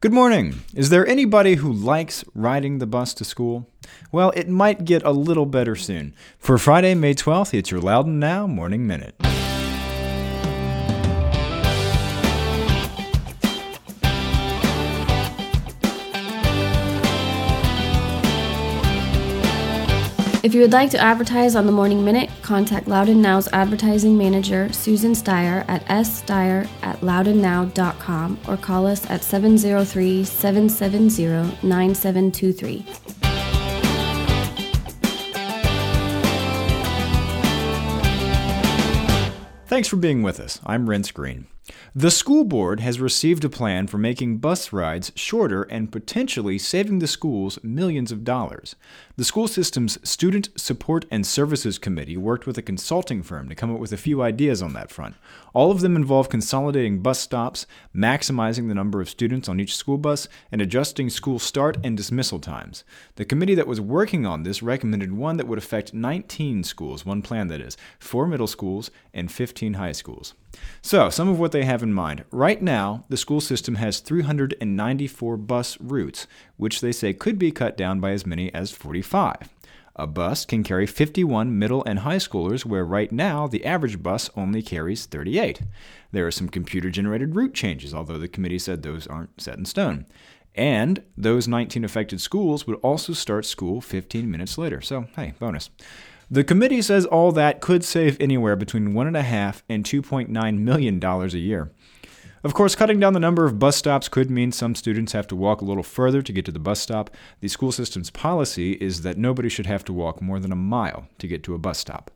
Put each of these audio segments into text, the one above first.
Good morning. Is there anybody who likes riding the bus to school? Well, it might get a little better soon. For Friday, May 12th, it's your Loudoun Now Morning Minute. If you would like to advertise on the Morning Minute, contact Loudoun Now's advertising manager, Susan Steyer, at ssteyer at loudounnow.com or call us at 703 770 9723. Thanks for being with us. I'm Renss Greene. The school board has received a plan for making bus rides shorter and potentially saving the schools millions of dollars. The school system's Student Support and Services Committee worked with a consulting firm to come up with a few ideas on that front. All of them involve consolidating bus stops, maximizing the number of students on each school bus, and adjusting school start and dismissal times. The committee that was working on this recommended one that would affect 19 schools, one plan that is, four middle schools and 15 high schools. So, some of what they have in mind. Right now, the school system has 394 bus routes, which they say could be cut down by as many as 45. A bus can carry 51 middle and high schoolers, where right now the average bus only carries 38. There are some computer generated route changes, although the committee said those aren't set in stone. And those 19 affected schools would also start school 15 minutes later. So, hey, bonus. The committee says all that could save anywhere between $1.5 and $2.9 million a year. Of course, cutting down the number of bus stops could mean some students have to walk a little further to get to the bus stop. The school system's policy is that nobody should have to walk more than a mile to get to a bus stop.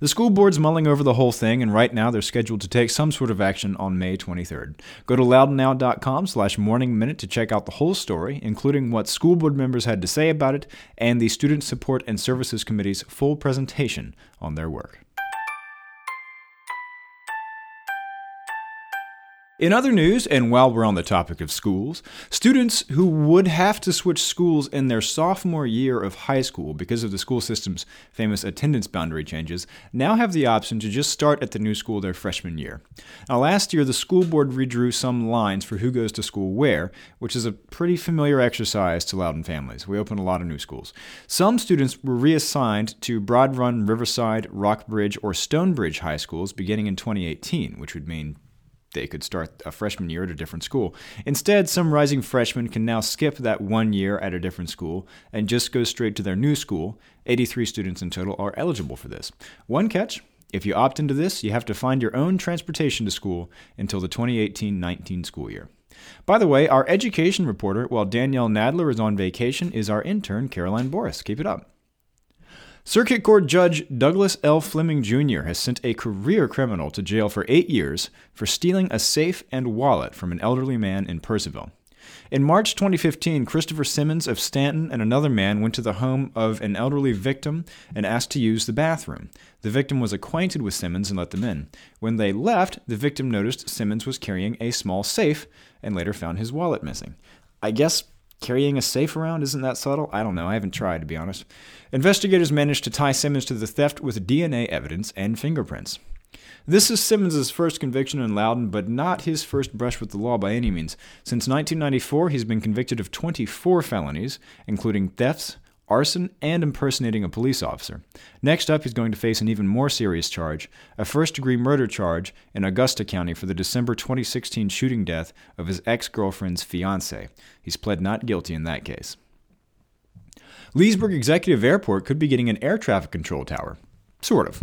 The school board's mulling over the whole thing, and right now they're scheduled to take some sort of action on May 23rd. Go to loudounnow.com slash morning minute to check out the whole story, including what school board members had to say about it and the Student Support and Services Committee's full presentation on their work. In other news, and while we're on the topic of schools, students who would have to switch schools in their sophomore year of high school because of the school system's famous attendance boundary changes now have the option to just start at the new school their freshman year. Now, last year, the school board redrew some lines for who goes to school where, which is a pretty familiar exercise to Loudoun families. We open a lot of new schools. Some students were reassigned to Broad Run, Riverside, Rockbridge, or Stonebridge high schools beginning in 2018, which would mean they could start a freshman year at a different school. Instead, some rising freshmen can now skip that one year at a different school and just go straight to their new school. 83 students in total are eligible for this. One catch if you opt into this, you have to find your own transportation to school until the 2018 19 school year. By the way, our education reporter, while Danielle Nadler is on vacation, is our intern, Caroline Boris. Keep it up. Circuit Court Judge Douglas L. Fleming Jr. has sent a career criminal to jail for eight years for stealing a safe and wallet from an elderly man in Purcellville. In March 2015, Christopher Simmons of Staunton and another man went to the home of an elderly victim and asked to use the bathroom. The victim was acquainted with Simmons and let them in. When they left, the victim noticed Simmons was carrying a small safe and later found his wallet missing. I guess Carrying a safe around isn't that subtle? I don't know. I haven't tried, to be honest. Investigators managed to tie Simmons to the theft with DNA evidence and fingerprints. This is Simmons' first conviction in Loudoun, but not his first brush with the law by any means. Since 1994, he's been convicted of 24 felonies, including thefts, arson, and impersonating a police officer. Next up, he's going to face an even more serious charge a first degree murder charge in Augusta County for the December 2016 shooting death of his ex girlfriend's fiance. He's pled not guilty in that case. Leesburg Executive Airport could be getting an air traffic control tower. Sort of.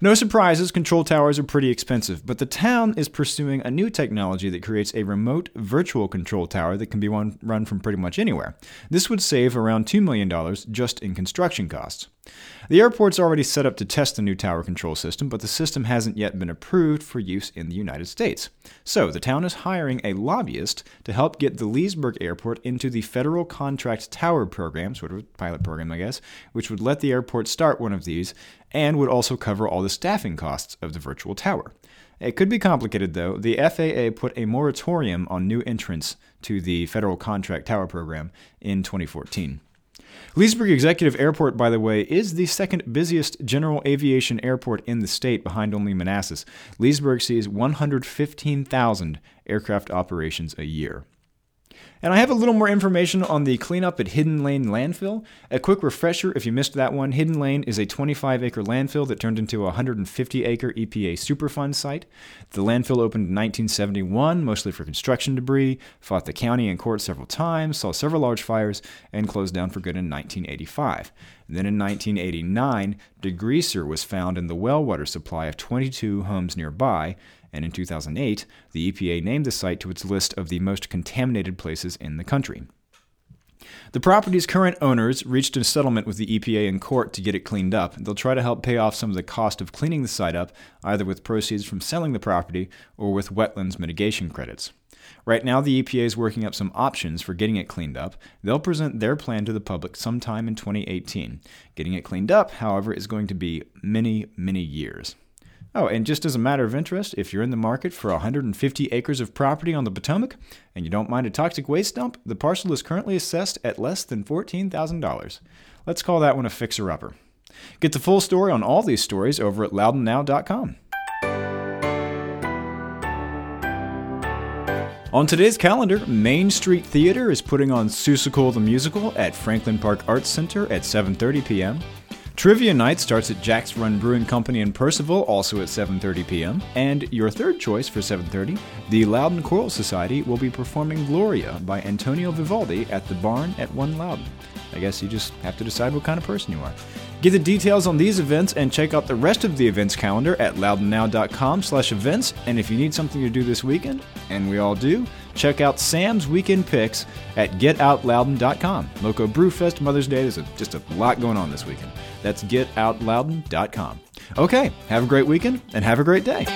No surprises, control towers are pretty expensive, but the town is pursuing a new technology that creates a remote virtual control tower that can be run, from pretty much anywhere. This would save around $2 million just in construction costs. The airport's already set up to test the new tower control system, but the system hasn't yet been approved for use in the United States. So, the town is hiring a lobbyist to help get the Leesburg Airport into the Federal Contract Tower Program, sort of a pilot program, I guess, which would let the airport start one of these and would also cover all the staffing costs of the virtual tower. It could be complicated, though. The FAA put a moratorium on new entrants to the Federal Contract Tower Program in 2014. Leesburg Executive Airport, by the way, is the second busiest general aviation airport in the state behind only Manassas. Leesburg sees 115,000 aircraft operations a year. And I have a little more information on the cleanup at Hidden Lane Landfill. A quick refresher if you missed that one Hidden Lane is a 25 acre landfill that turned into a 150 acre EPA Superfund site. The landfill opened in 1971, mostly for construction debris, fought the county in court several times, saw several large fires, and closed down for good in 1985. Then in 1989, degreaser was found in the well water supply of 22 homes nearby, and in 2008, the EPA named the site to its list of the most contaminated places in the country. The property's current owners reached a settlement with the EPA in court to get it cleaned up. They'll try to help pay off some of the cost of cleaning the site up, either with proceeds from selling the property or with wetlands mitigation credits. Right now, the EPA is working up some options for getting it cleaned up. They'll present their plan to the public sometime in 2018. Getting it cleaned up, however, is going to be many, many years. Oh, and just as a matter of interest, if you're in the market for 150 acres of property on the Potomac and you don't mind a toxic waste dump, the parcel is currently assessed at less than $14,000. Let's call that one a fixer upper. Get the full story on all these stories over at loudounnow.com. On today's calendar, Main Street Theater is putting on Seussical the Musical at Franklin Park Arts Center at 7:30 p.m. Trivia night starts at Jack's Run Brewing Company in Purcellville, also at 7:30 p.m. And your third choice for 7:30, the Loudoun Choral Society will be performing Gloria by Antonio Vivaldi at the Barn at One Loudoun. I guess you just have to decide what kind of person you are. Get the details on these events and check out the rest of the events calendar at loudounnow.com/events. And if you need something to do this weekend, and we all do, check out Sam's weekend picks at getoutloudon.com. Loco Brewfest, Mother's Day, there's just a lot going on this weekend. That's getoutloudon.com. Okay, have a great weekend and have a great day.